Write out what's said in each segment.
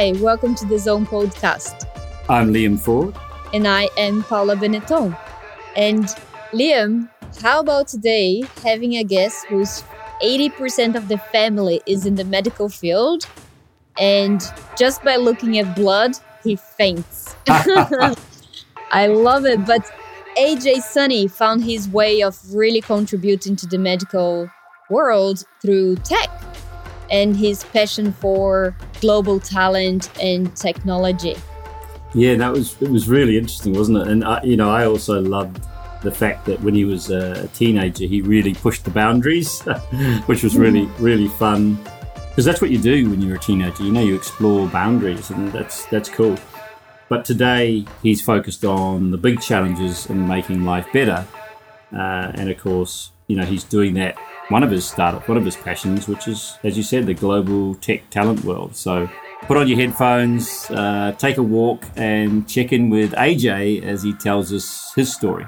Hi, welcome to the Zone Podcast. I'm Liam Ford. And I am Paula Benetton. And Liam, how about today having a guest whose 80% of the family is in the medical field? And just by looking at blood, he faints. I love it. But AJ Sahni found his way of really contributing to the medical world through tech and his passion for global talent and technology. Yeah, that was it was really interesting, wasn't it? And I, you know, I also loved the fact that when he was a teenager, he really pushed the boundaries, which was really really fun. Because that's what you do when you're a teenager. You know, you explore boundaries, and that's that's cool. But today, he's focused on the big challenges and making life better. Uh, and of course, you know, he's doing that one of his startup, one of his passions, which is, as you said, the global tech talent world. So put on your headphones, uh, take a walk, and check in with AJ as he tells us his story.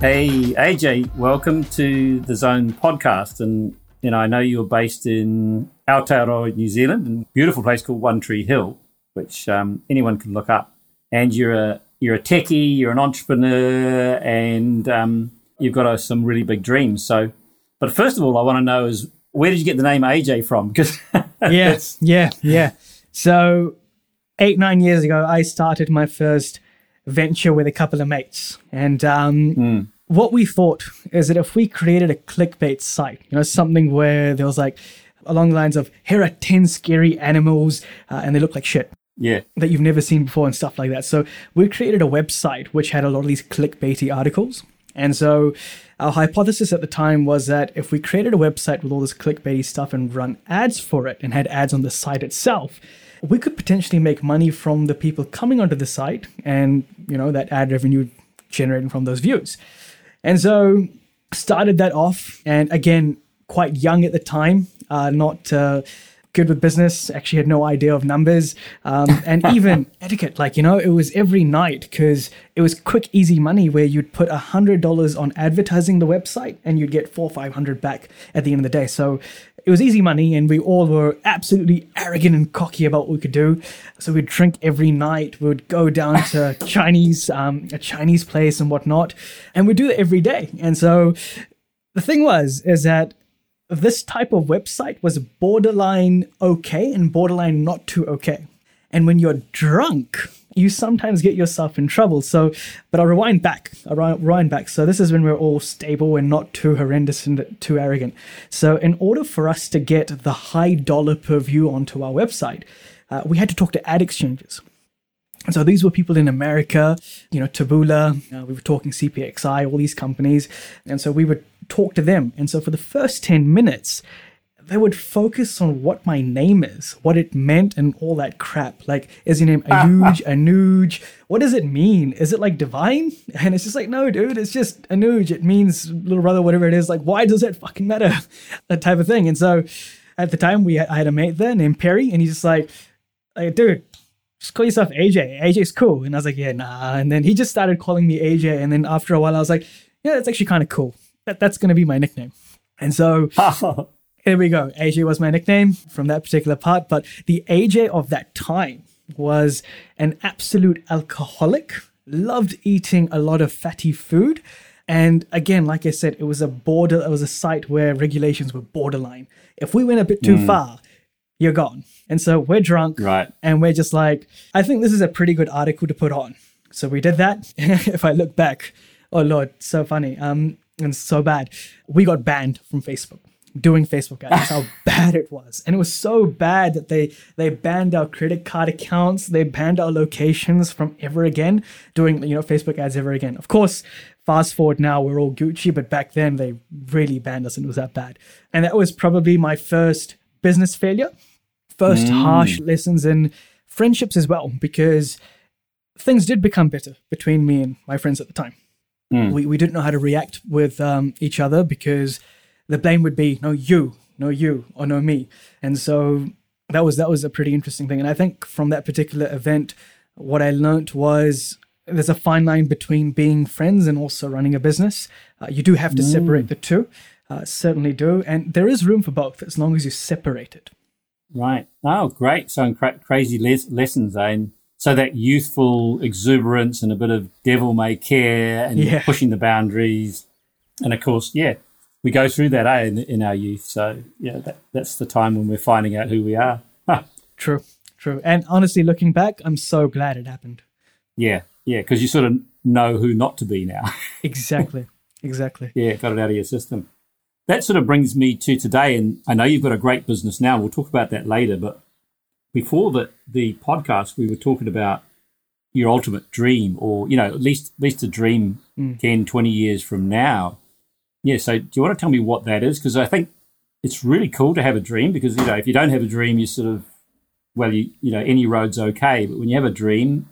Hey, AJ, welcome to the Zone podcast. And, you know, I know you're based in Aotearoa, New Zealand, in a beautiful place called One Tree Hill which um, anyone can look up. And you're a you're a techie, you're an entrepreneur, and um, you've got uh, some really big dreams. So, but first of all, I want to know is where did you get the name AJ from? Because yeah, yeah, yeah. So eight nine years ago, I started my first venture with a couple of mates, and um, mm. what we thought is that if we created a clickbait site, you know, something where there was like along the lines of here are 10 scary animals uh, and they look like shit yeah. that you've never seen before and stuff like that. So we created a website which had a lot of these clickbaity articles. And so our hypothesis at the time was that if we created a website with all this clickbaity stuff and run ads for it and had ads on the site itself, we could potentially make money from the people coming onto the site and, you know, that ad revenue generating from those views. And so started that off and again quite young at the time, uh, not uh, good with business, actually had no idea of numbers um, and even etiquette. Like, you know, it was every night because it was quick, easy money where you'd put $100 on advertising the website and you'd get four or 500 back at the end of the day. So it was easy money and we all were absolutely arrogant and cocky about what we could do. So we'd drink every night. We would go down to Chinese, um, a Chinese place and whatnot. And we'd do it every day. And so the thing was, is that this type of website was borderline okay and borderline not too okay. And when you're drunk, you sometimes get yourself in trouble. So, but I'll rewind back. I'll rewind back. So this is when we're all stable and not too horrendous and too arrogant. So in order for us to get the high dollar per view onto our website, uh, we had to talk to ad exchanges. And so these were people in America, you know, Taboola, uh, we were talking CPXI, all these companies. And so we would talk to them. And so for the first 10 minutes, they would focus on what my name is, what it meant, and all that crap. Like, is your name ah, ah. Anuj, Anuj? What does it mean? Is it like divine? And it's just like, no, dude, it's just Anuj. It means little brother, whatever it is. Like, why does that fucking matter? that type of thing. And so at the time, we I had a mate there named Perry, and he's just like, like dude, just call yourself AJ. AJ's cool. And I was like, yeah, nah. And then he just started calling me AJ. And then after a while, I was like, yeah, that's actually kind of cool. That, that's going to be my nickname. And so here we go. AJ was my nickname from that particular part. But the AJ of that time was an absolute alcoholic, loved eating a lot of fatty food. And again, like I said, it was a border, it was a site where regulations were borderline. If we went a bit too mm. far, you're gone. And so we're drunk. Right. And we're just like, I think this is a pretty good article to put on. So we did that. if I look back, oh Lord, so funny. Um, and so bad. We got banned from Facebook doing Facebook ads. That's how bad it was. And it was so bad that they they banned our credit card accounts, they banned our locations from ever again doing you know Facebook ads ever again. Of course, fast forward now we're all Gucci, but back then they really banned us and it was that bad. And that was probably my first business failure first mm. harsh lessons in friendships as well, because things did become better between me and my friends at the time. Mm. We, we didn't know how to react with um, each other because the blame would be no you, no you, or no me. And so that was that was a pretty interesting thing. And I think from that particular event, what I learned was there's a fine line between being friends and also running a business. Uh, you do have to Mm. separate the two, uh, certainly do. And there is room for both as long as you separate it. Right. Oh, great. So cra- crazy les- lessons, eh? And so that youthful exuberance and a bit of devil may care and Yeah. pushing the boundaries. And of course, yeah, we go through that, eh, in, in our youth. So yeah, that, that's the time when we're finding out who we are. Huh. True, true. And honestly, looking back, I'm so glad it happened. Yeah. Yeah. Cause you sort of know who not to be now. Exactly, exactly. yeah. Got it out of your system. That sort of brings me to today. And I know you've got a great business now. We'll talk about that later, but before the, the podcast, we were talking about your ultimate dream or, you know, at least, at least a dream Mm. 10, 20 years from now. Yeah. So do you want to tell me what that is? Because I think it's really cool to have a dream because, you know, if you don't have a dream, you sort of, well, you, you know, any road's okay. But when you have a dream,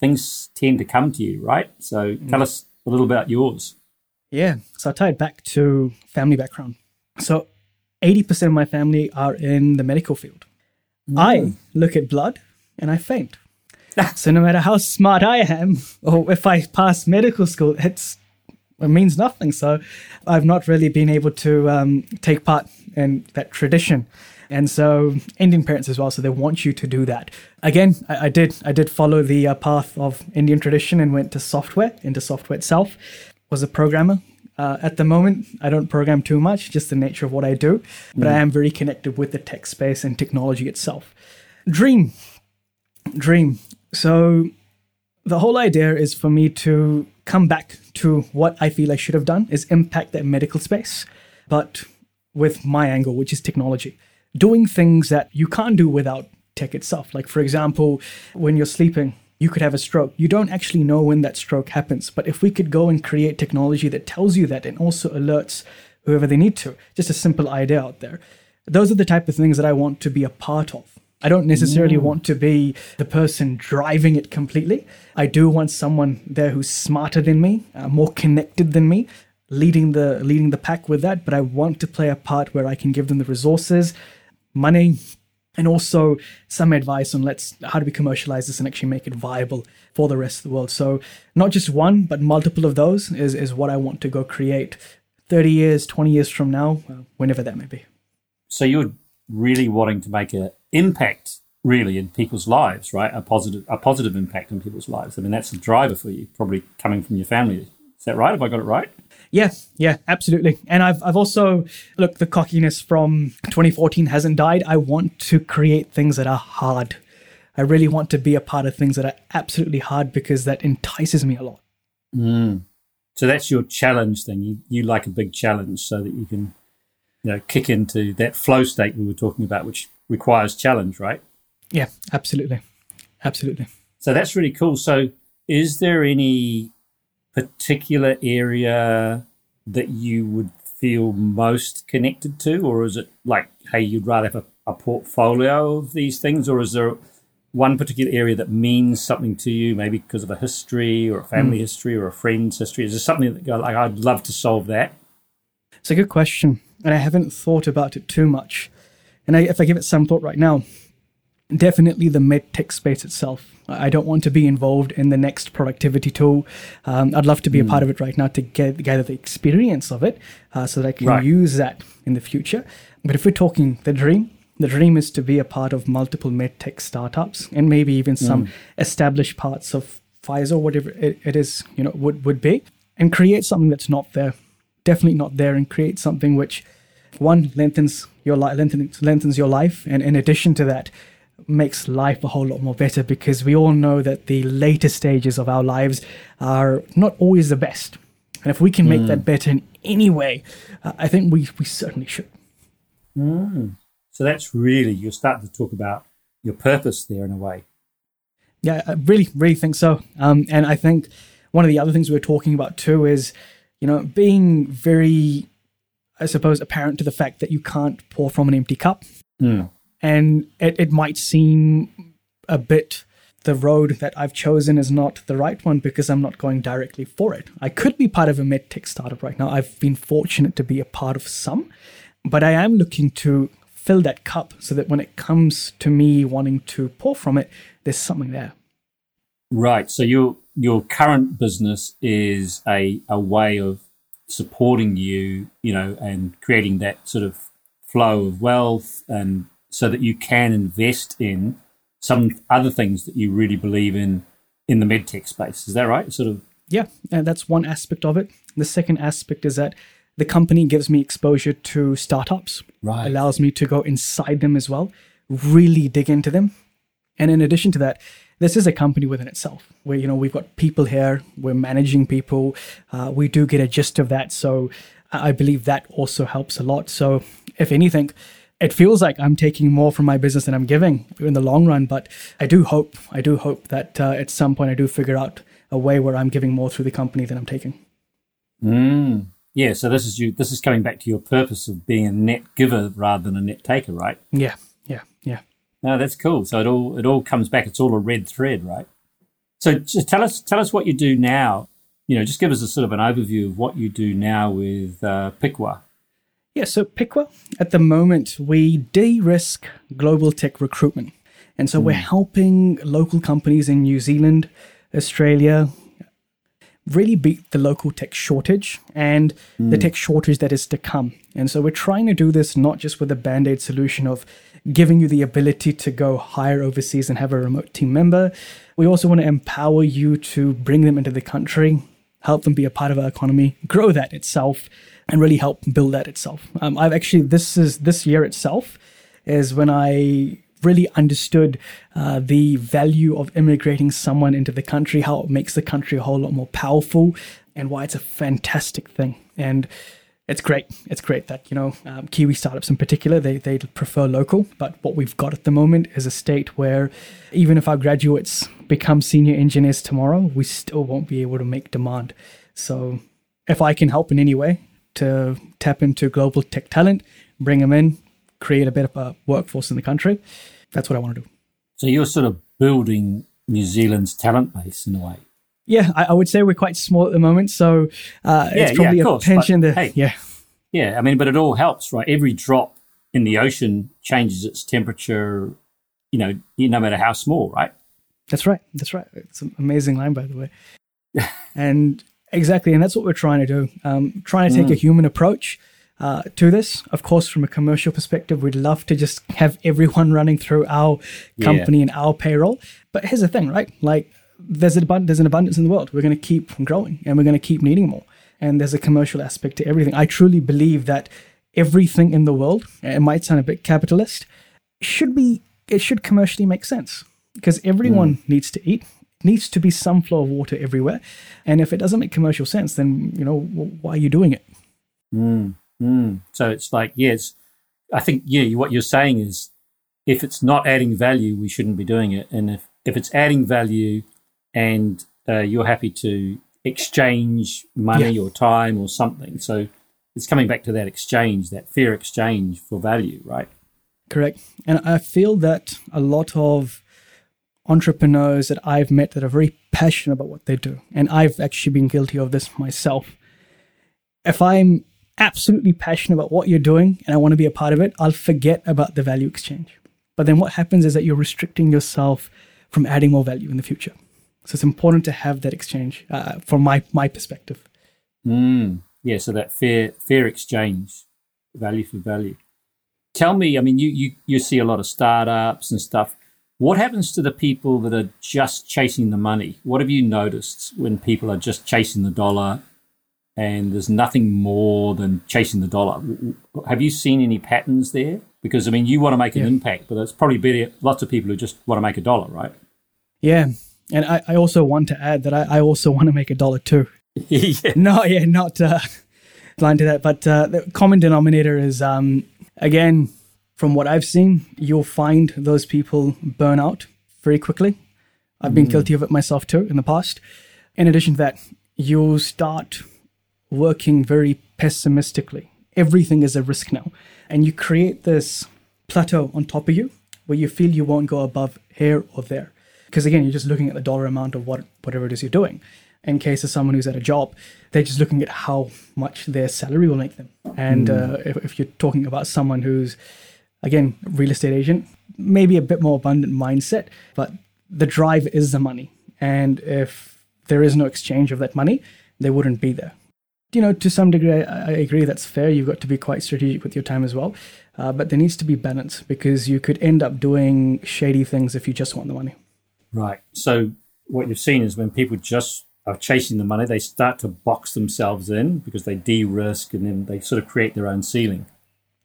things tend to come to you, right? So tell us a little about yours. Yeah. So I tied it back to family background. So 80% of my family are in the medical field. I look at blood and I faint. so no matter how smart I am, or if I pass medical school, it's it means nothing. So I've not really been able to um, take part in that tradition. And so Indian parents as well, so they want you to do that. Again, I, I did I did follow the uh, path of Indian tradition and went to software, into software itself. Was a programmer. Uh, at the moment, I don't program too much, just the nature of what I do, but I am very connected with the tech space and technology itself. Dream, dream. So the whole idea is for me to come back to what I feel I should have done is impact that medical space, but with my angle, which is technology. Doing things that you can't do without tech itself. Like, for example, when you're sleeping, you could have a stroke. You don't actually know when that stroke happens. But if we could go and create technology that tells you that and also alerts whoever they need to, just a simple idea out there. Those are the type of things that I want to be a part of. I don't necessarily want to be the person driving it completely. I do want someone there who's smarter than me, uh, more connected than me, leading the leading the pack with that. But I want to play a part where I can give them the resources, money, and also some advice on let's how do we commercialize this and actually make it viable for the rest of the world. So not just one, but multiple of those is is what I want to go create. Thirty years, twenty years from now, whenever that may be. So you're really wanting to make an impact really in people's lives, right? A positive a positive impact in people's lives. I mean that's the driver for you, probably coming from your family. Is that right? Have I got it right? Yeah, yeah, absolutely. And I've I've also look the cockiness from 2014 hasn't died. I want to create things that are hard. I really want to be a part of things that are absolutely hard because that entices me a lot. Hmm. So that's your challenge thing. You you like a big challenge so that you can you know kick into that flow state we were talking about, which requires challenge, right? Yeah, absolutely. Absolutely. So that's really cool. So is there any particular area that you would feel most connected to, or is it like, hey, you'd rather have a, a portfolio of these things, or is there one particular area that means something to you, maybe because of a history or a family hmm. history or a friend's history? Is there something that go like, I'd love to solve that? It's a good question, and I haven't thought about it too much. And I, if I give it some thought right now, definitely the medtech space itself. I don't want to be involved in the next productivity tool. Um, I'd love to be a part of it right now to get gather the experience of it, uh, so that I can Right. use that in the future. But if we're talking the dream, the dream is to be a part of multiple medtech startups and maybe even some established parts of Pfizer, whatever it, it is, you know, would would be, and create something that's not there, definitely not there, and create something which, one lengthens your life, lengthens, lengthens your life, and in addition to that, makes life a whole lot more better because we all know that the later stages of our lives are not always the best. And if we can make that better in any way, uh, I think we, we certainly should. So that's really, you're starting to talk about your purpose there in a way. Yeah, I really, really think so. Um, and I think one of the other things we were talking about too is, you know, being very, I suppose, apparent to the fact that you can't pour from an empty cup. Mm. And it, it might seem a bit the road that I've chosen is not the right one because I'm not going directly for it. I could be part of a medtech startup right now. I've been fortunate to be a part of some, but I am looking to fill that cup so that when it comes to me wanting to pour from it, there's something there. Right. So you're your current business is a, a way of supporting you, you know, and creating that sort of flow of wealth and so that you can invest in some other things that you really believe in in the medtech space. Is that right? Sort of Yeah, and that's one aspect of it. The second aspect is that the company gives me exposure to startups, Right. allows me to go inside them as well, really dig into them. And in addition to that, this is a company within itself where, you know, we've got people here, we're managing people, uh, we do get a gist of that. So I I believe that also helps a lot. So if anything, it feels like I'm taking more from my business than I'm giving in the long run. But I do hope, I do hope that uh, at some point I do figure out a way where I'm giving more through the company than I'm taking. Mm. Yeah, so this is you. This is coming back to your purpose of being a net giver rather than a net taker, right? Yeah, yeah, yeah. No, that's cool. So it all it all comes back. It's all a red thread, right? So just tell us tell us what you do now. You know, just give us a sort of an overview of what you do now with uh, Picwa. Yeah, so Picwa, at the moment, we de risk global tech recruitment. And so we're hmm. helping local companies in New Zealand, Australia, really beat the local tech shortage and the hmm. tech shortage that is to come. And so we're trying to do this not just with a band aid solution of giving you the ability to go hire overseas and have a remote team member. We also want to empower you to bring them into the country, help them be a part of our economy, grow that itself, and really help build that itself. Um, I've actually this is this year itself is when I really understood uh, the value of immigrating someone into the country, how it makes the country a whole lot more powerful, and why it's a fantastic thing. And it's great. It's great that you know um, Kiwi startups in particular they they prefer local. But what we've got at the moment is a state where even if our graduates become senior engineers tomorrow, we still won't be able to make demand. So if I can help in any way to tap into global tech talent, bring them in, create a bit of a workforce in the country, that's what I want to do. So you're sort of building New Zealand's talent base in a way. Yeah, I, I would say we're quite small at the moment, so uh, Yeah, it's probably of a course, in the hey. yeah. Yeah, I mean, but it all helps, right? Every drop in the ocean changes its temperature. You know, no matter how small, right? That's right. That's right. It's an amazing line, by the way. and exactly, and that's what we're trying to do. Um, trying to take Mm. a human approach uh, to this. Of course, from a commercial perspective, we'd love to just have everyone running through our Yeah. company and our payroll. But here's the thing, right? Like, there's an abund- there's an abundance in the world. We're going to keep growing, and we're going to keep needing more. And there's a commercial aspect to everything. I truly believe that everything in the world, it might sound a bit capitalist, should be it should commercially make sense because everyone needs to eat needs to be some flow of water everywhere and if it doesn't make commercial sense then you know why are you doing it Mm, mm. So it's like, yes, I think, yeah, what you're saying is if it's not adding value, we shouldn't be doing it. And if, if it's adding value and uh, you're happy to exchange money or time or something, so it's coming back to that exchange, that fair exchange for value, right? correct and i feel that a lot of entrepreneurs that i've met that are very passionate about what they do and i've actually been guilty of this myself if i'm absolutely passionate about what you're doing and i want to be a part of it i'll forget about the value exchange but then what happens is that you're restricting yourself from adding more value in the future so it's important to have that exchange uh, from my my perspective Mm. Yeah, so that fair fair exchange, value for value. Tell me, I mean, you, you you see a lot of startups and stuff. What happens to the people that are just chasing the money? What have you noticed when people are just chasing the dollar and there's nothing more than chasing the dollar? Have you seen any patterns there? Because I mean, you want to make an Yeah. impact, but it's probably better. Lots of people who just want to make a dollar, right? yeah and i, I also want to add that I, I also want to make a dollar too yeah. no, yeah, not uh, blind to that. But uh, the common denominator is, um, again, from what I've seen, you'll find those people burn out very quickly. I've been guilty of it myself too in the past. In addition to that, you'll start working very pessimistically. Everything is a risk now. And you create this plateau on top of you where you feel you won't go above here or there. Because again, you're just looking at the dollar amount of what whatever it is you're doing. In case of someone who's at a job, they're just looking at how much their salary will make them. And uh, if, if you're talking about someone who's, again, real estate agent, maybe a bit more abundant mindset, but the drive is the money. And if there is no exchange of that money, they wouldn't be there. You know, to some degree, I, I agree that's fair. You've got to be quite strategic with your time as well. Uh, but there needs to be balance because you could end up doing shady things if you just want the money. Right. So what you've seen is when people just are chasing the money, they start to box themselves in because they de-risk and then they sort of create their own ceiling.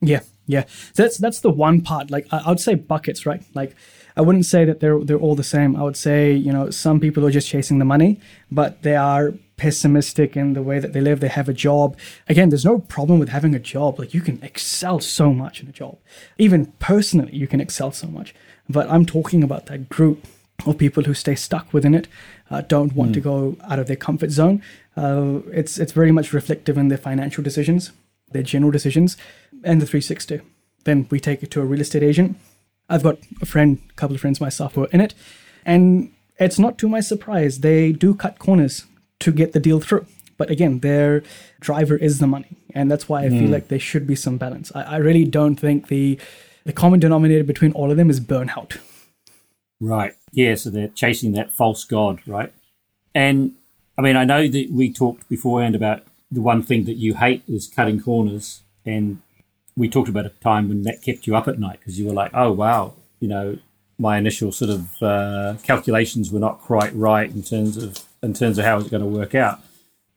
Yeah, yeah. So that's that's the one part. Like I, would say buckets, right? Like I wouldn't say that they're they're all the same. I would say you know some people are just chasing the money, but they are pessimistic in the way that they live. They have a job. Again, there's no problem with having a job. Like you can excel so much in a job. Even personally, you can excel so much. But I'm talking about that group of people who stay stuck within it, uh, don't want mm. to go out of their comfort zone. Uh, it's it's very much reflective in their financial decisions, their general decisions, and the 360. Then we take it to a real estate agent. I've got a friend, a couple of friends myself who are in it, and it's not to my surprise they do cut corners to get the deal through. But again, their driver is the money, and that's why I mm. feel like there should be some balance. I, I really don't think the the common denominator between all of them is burnout. Right. Yeah. So they're chasing that false god, right? And I mean, I know that we talked beforehand about the one thing that you hate is cutting corners, and we talked about a time when that kept you up at night because you were like, oh wow, you know, my initial sort of uh, calculations were not quite right in terms of in terms of how it's going to work out.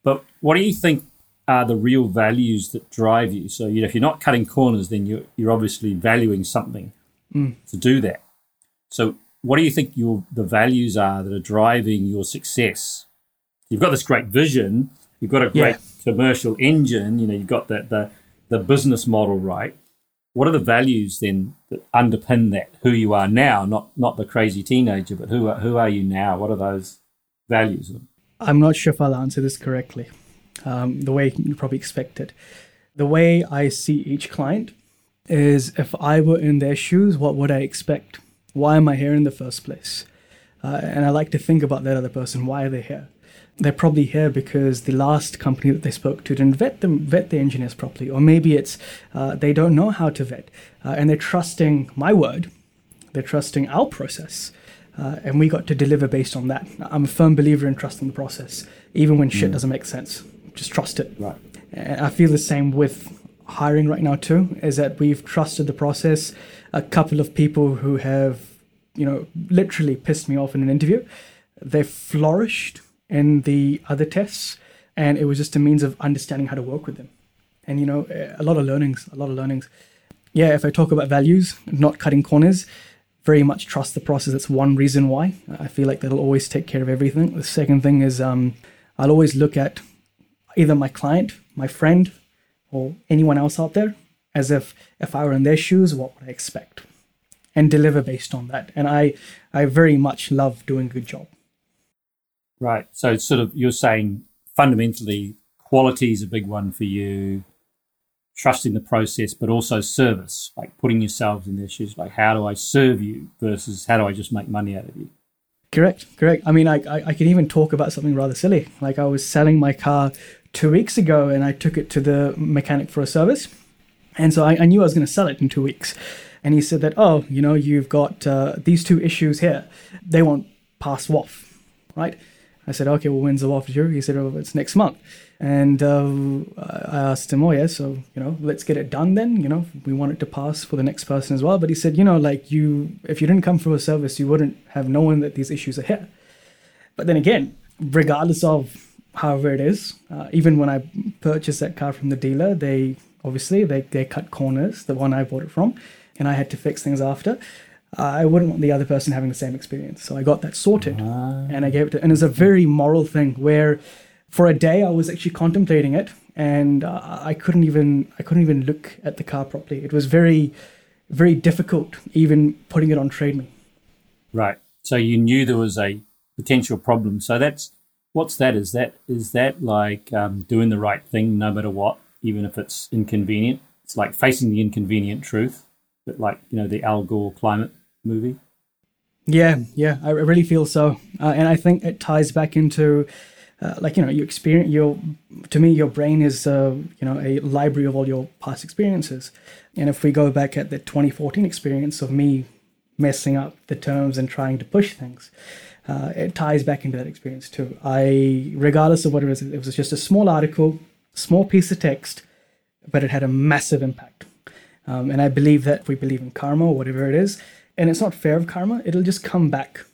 But what do you think are the real values that drive you? So you know, if you're not cutting corners, then you're you're obviously valuing something mm. to do that. So what do you think your the values are that are driving your success? You've got this great vision, you've got a great yeah. commercial engine, you know, you've got the, the the business model right. What are the values then that underpin that? Who you are now, not not the crazy teenager, but who are, who are you now? What are those values? I'm not sure if I'll answer this correctly. Um, the way you probably expected. The way I see each client is if I were in their shoes, what would I expect? Why am I here in the first place? Uh, and I like to think about that other person. Why are they here? They're probably here because the last company that they spoke to didn't vet them, vet the engineers properly, or maybe it's uh, they don't know how to vet, uh, and they're trusting my word. They're trusting our process, uh, and we got to deliver based on that. I'm a firm believer in trusting the process, even when shit mm. doesn't make sense. Just trust it. Right. And I feel the same with hiring right now too. Is that we've trusted the process a couple of people who have, you know, literally pissed me off in an interview. they've flourished in the other tests, and it was just a means of understanding how to work with them. And you know, a lot of learnings, a lot of learnings. Yeah, if I talk about values, not cutting corners, very much trust the process. That's one reason why I feel like that'll always take care of everything. The second thing is um, I'll always look at either my client, my friend, or anyone else out there as if if I were in their shoes, what would I expect? And deliver based on that. And I I very much love doing a good job. Right. So sort of you're saying fundamentally quality is a big one for you, trusting the process, but also service, like putting yourselves in their shoes, like how do I serve you versus how do I just make money out of you? Correct, correct. I mean, I, I, I can even talk about something rather silly. Like I was selling my car two weeks ago and I took it to the mechanic for a service and so I, I knew I was going to sell it in two weeks. And he said that, oh, you know, you've got uh, these two issues here. They won't pass WOF, right? I said, okay, well, when's the WOF due? He said, oh, it's next month. And uh, I asked him, oh, yeah, so, you know, let's get it done then. You know, we want it to pass for the next person as well. But he said, you know, like you, if you didn't come for a service, you wouldn't have known that these issues are here. But then again, regardless of however it is, uh, even when I purchased that car from the dealer, they obviously they, they cut corners the one i bought it from and i had to fix things after i wouldn't want the other person having the same experience. So i got that sorted uh and i gave it to and it's a very moral thing where for a day i was actually contemplating it and uh, i couldn't even i couldn't even look at the car properly. It was very very difficult even putting it on trade me. Right. So you knew there was a potential problem. So that's what's that? Is that is that like um, doing the right thing no matter what even if it's inconvenient. It's like facing the inconvenient truth, but like you know the Al Gore climate movie. Yeah, yeah, I really feel so, uh, and I think it ties back into. Uh, like you know, you experience your. To me, your brain is uh, you know a library of all your past experiences, and if we go back at the 2014 experience of me messing up the terms and trying to push things, uh, it ties back into that experience too. I, regardless of what it was, it was just a small article, small piece of text, but it had a massive impact. Um, and I believe that if we believe in karma or whatever it is, and it's not fair of karma, it'll just come back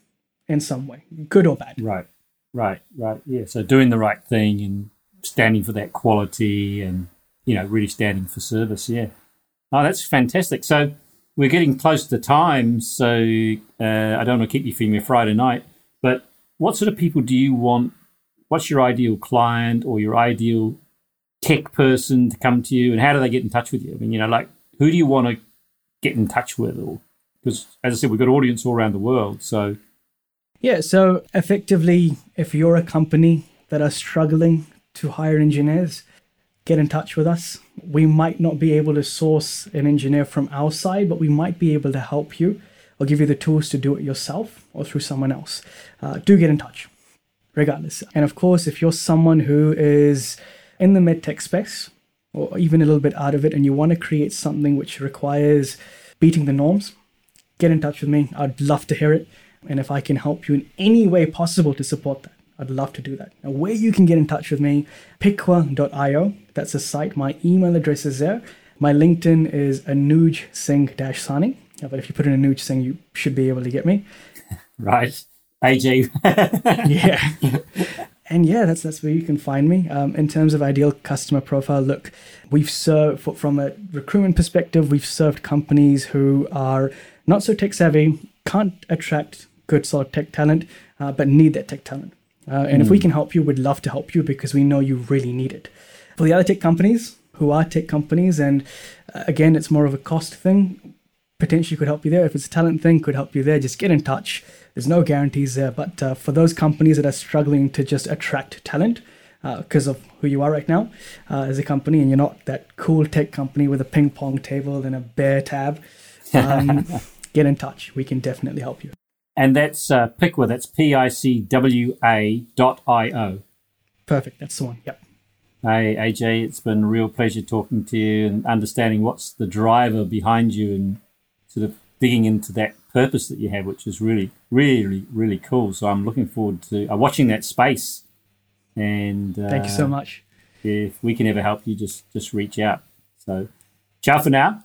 in some way, good or bad. Right, right, right. Yeah. So doing the right thing and standing for that quality and, you know, really standing for service. Yeah. Oh, that's fantastic. So we're getting close to time. So uh, I don't want to keep you from your Friday night, but what sort of people do you want? What's your ideal client or your ideal tech person to come to you and how do they get in touch with you? I mean, you know, like who do you want to get in touch with or because as I said, we've got audience all around the world. So yeah, so effectively, if you're a company that are struggling to hire engineers, get in touch with us. We might not be able to source an engineer from our side, but we might be able to help you or give you the tools to do it yourself or through someone else. Uh, do get in touch, regardless. And of course, if you're someone who is in the medtech space or even a little bit out of it and you want to create something which requires beating the norms, get in touch with me. I'd love to hear it. And if I can help you in any way possible to support that, I'd love to do that. Now, where you can get in touch with me, picwa.io. That's a site. My email address is there. My LinkedIn is Anuj Singh Sahni. But if you put in Anuj Singh, you should be able to get me. Right. AJ. yeah. And yeah, that's that's where you can find me. Um, in terms of ideal customer profile, look, we've served from a recruitment perspective, we've served companies who are not so tech savvy, can't attract good solid tech talent, uh, but need that tech talent. Uh, and mm. if we hmm. can help you, we'd love to help you because we know you really need it. For the other tech companies who are tech companies, and uh, again, it's more of a cost thing, potentially could help you there. If it's a talent thing, could help you there. Just get in touch. There's no guarantees there, but uh, for those companies that are struggling to just attract talent, because uh, of who you are right now uh, as a company, and you're not that cool tech company with a ping pong table and a bear tab, um, get in touch. We can definitely help you. And that's uh, Picwa, that's P I C W A dot I O. Perfect, that's the one. Yep. Hey, AJ, it's been a real pleasure talking to you and understanding what's the driver behind you and sort of digging into that purpose that you have, which is really, really, really cool. So I'm looking forward to uh, watching that space. And uh, thank you so much. If we can ever help you, just just reach out. So, ciao for now.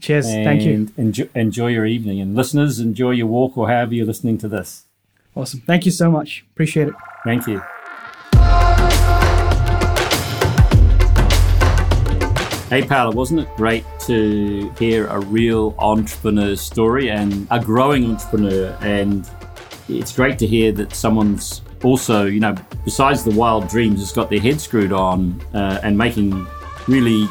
Cheers. Thank you. Enjoy, enjoy your evening. And listeners, enjoy your walk or however you're listening to this. Awesome. Thank you so much. Appreciate it. Thank you. Hey, Paula, wasn't it great to hear a real entrepreneur story and a growing entrepreneur? And it's great to hear that someone's also, you know, besides the wild dreams, has got their head screwed on uh, and making really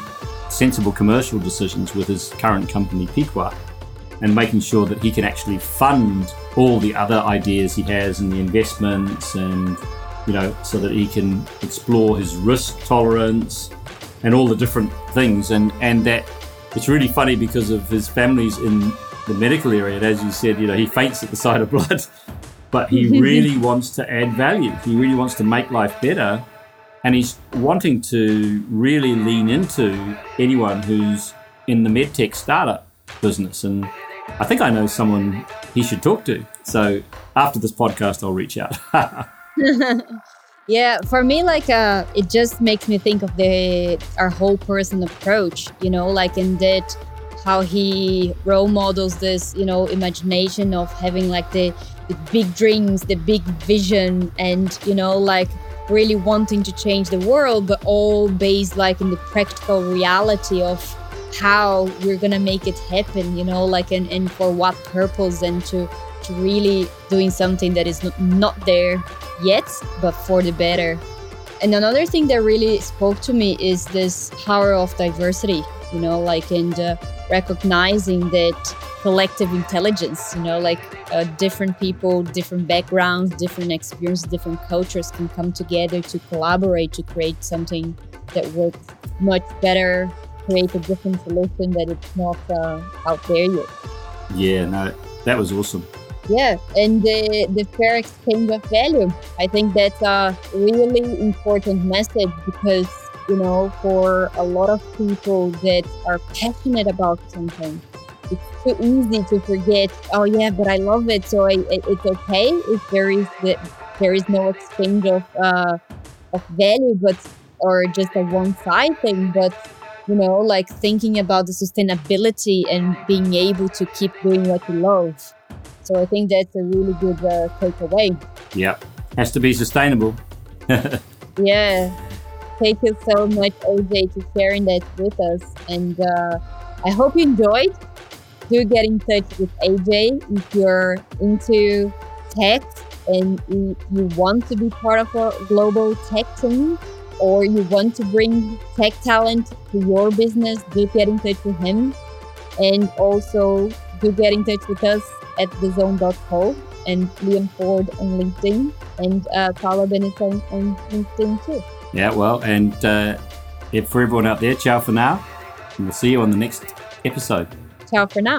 sensible commercial decisions with his current company, Picwa, and making sure that he can actually fund all the other ideas he has and the investments and you know so that he can explore his risk tolerance and all the different things and and that it's really funny because of his family's in the medical area and as you said you know he faints at the sight of blood but he really wants to add value he really wants to make life better and he's wanting to really lean into anyone who's in the medtech startup business. And I think I know someone he should talk to. So after this podcast, I'll reach out. yeah, for me, like uh, it just makes me think of the our whole person approach. You know, like in that how he role models this, you know, imagination of having like the, the big dreams, the big vision, and you know, like really wanting to change the world, but all based like in the practical reality of how we're gonna make it happen, you know, like and, and for what purpose and to to really doing something that is not, there yet, but for the better. And another thing that really spoke to me is this power of diversity, you know, like and uh, recognizing that collective intelligence you know like uh, different people different backgrounds different experiences different cultures can come together to collaborate to create something that works much better create a different solution that it's not uh, out there yet yeah no that was awesome yeah and the, the fair exchange of value i think that's a really important message because you know for a lot of people that are passionate about something it's too easy to forget. Oh yeah, but I love it, so I, it, it's okay if there is the, there is no exchange of uh, of value, but or just a one side thing. But you know, like thinking about the sustainability and being able to keep doing what you love. So I think that's a really good uh, takeaway. Yeah, has to be sustainable. yeah. Thank you so much, AJ, for sharing that with us. And uh, I hope you enjoyed. Do get in touch with AJ if you're into tech and you want to be part of a global tech team or you want to bring tech talent to your business, do get in touch with him. And also do get in touch with us at thezone.co and Liam Ford on LinkedIn and uh, Paula Benetton on LinkedIn too. Yeah, well, and uh, if for everyone out there, ciao for now. And we'll see you on the next episode. Ciao for now.